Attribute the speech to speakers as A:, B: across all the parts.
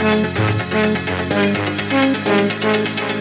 A: Thank you.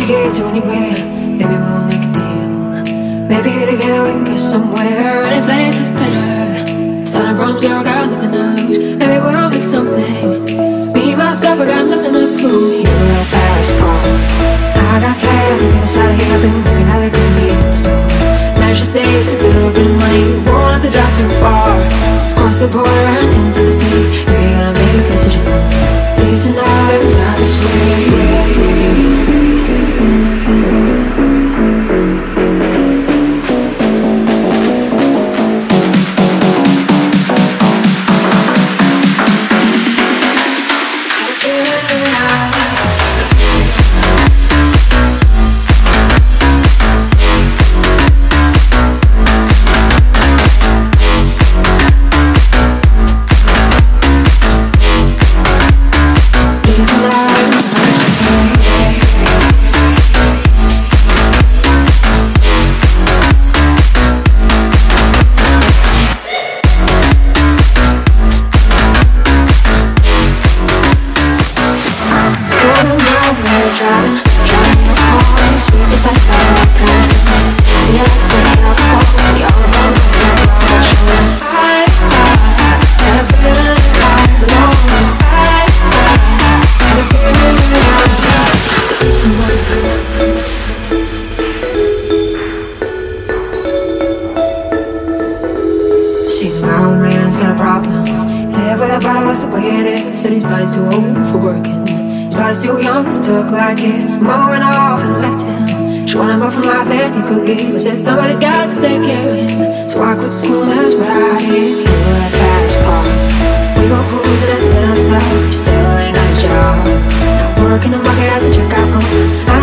A: Way to anywhere. Maybe we'll make a deal. Maybe together we can get somewhere. Any place is better. Starting from zero, got nothing to lose. Maybe we'll make something. Me myself, I got nothing to prove. You got a fast car. I got a plan to get us out of here. I've been looking at the convenience store. Managed to save a little bit of money. Won't have to drive too far. Just cross the border and into the city. We gotta make a decision. Leave tonight, not this way. His body's too old for working. His body's too young to look like his. Mama went off and left him. She wanted more from life than he could give. I said somebody's got to take care of him. So I quit school, that's what I did. You were a fast car. We go cruising and set. You still ain't got a job. Working the market as a checkout.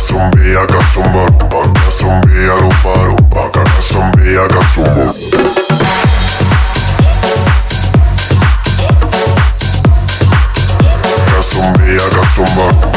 B: Rumba kasumbeya kasumba rumba. Kasumbeya rumba rumba. Kasumbeya kasumba Zumbia, Zumba.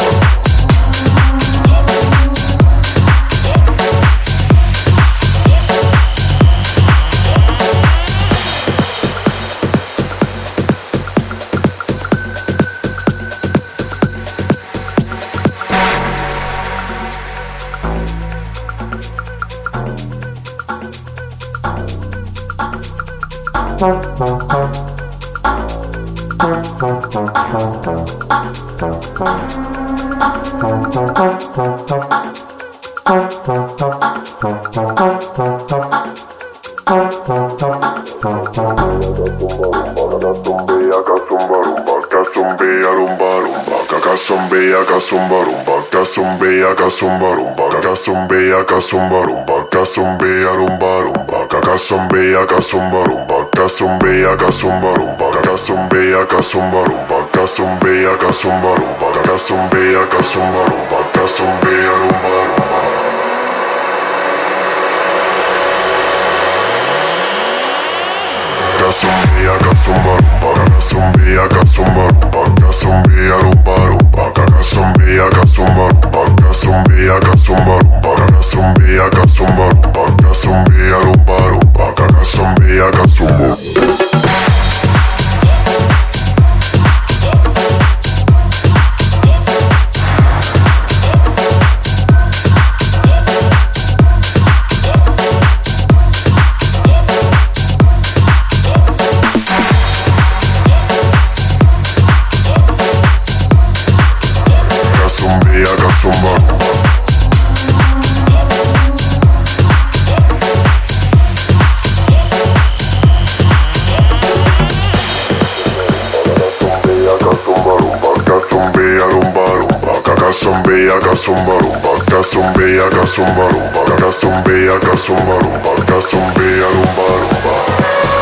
B: beaka son barumba, kasun beaka son barumba, kasun beaka son barumba, kasun bearum barumba, kasun beaka son barumba, kasun beaka son barumba, kasun beaka son barumba, kasun beaka son barumba, kasun beaka son. Casumbia, casumba, rumba, casumbia, casumba, rumba, casumbia, rumba, rumba, casumbia, casumba, rumba, casumbia, casumba, rumba, casumbia, casumba, rumba, casumbia, rumba, rumba, casumbia, casumba. zumba rumba, acá zumbea, acá zumba rumba, acá zumbea, acá acá rumba rumba.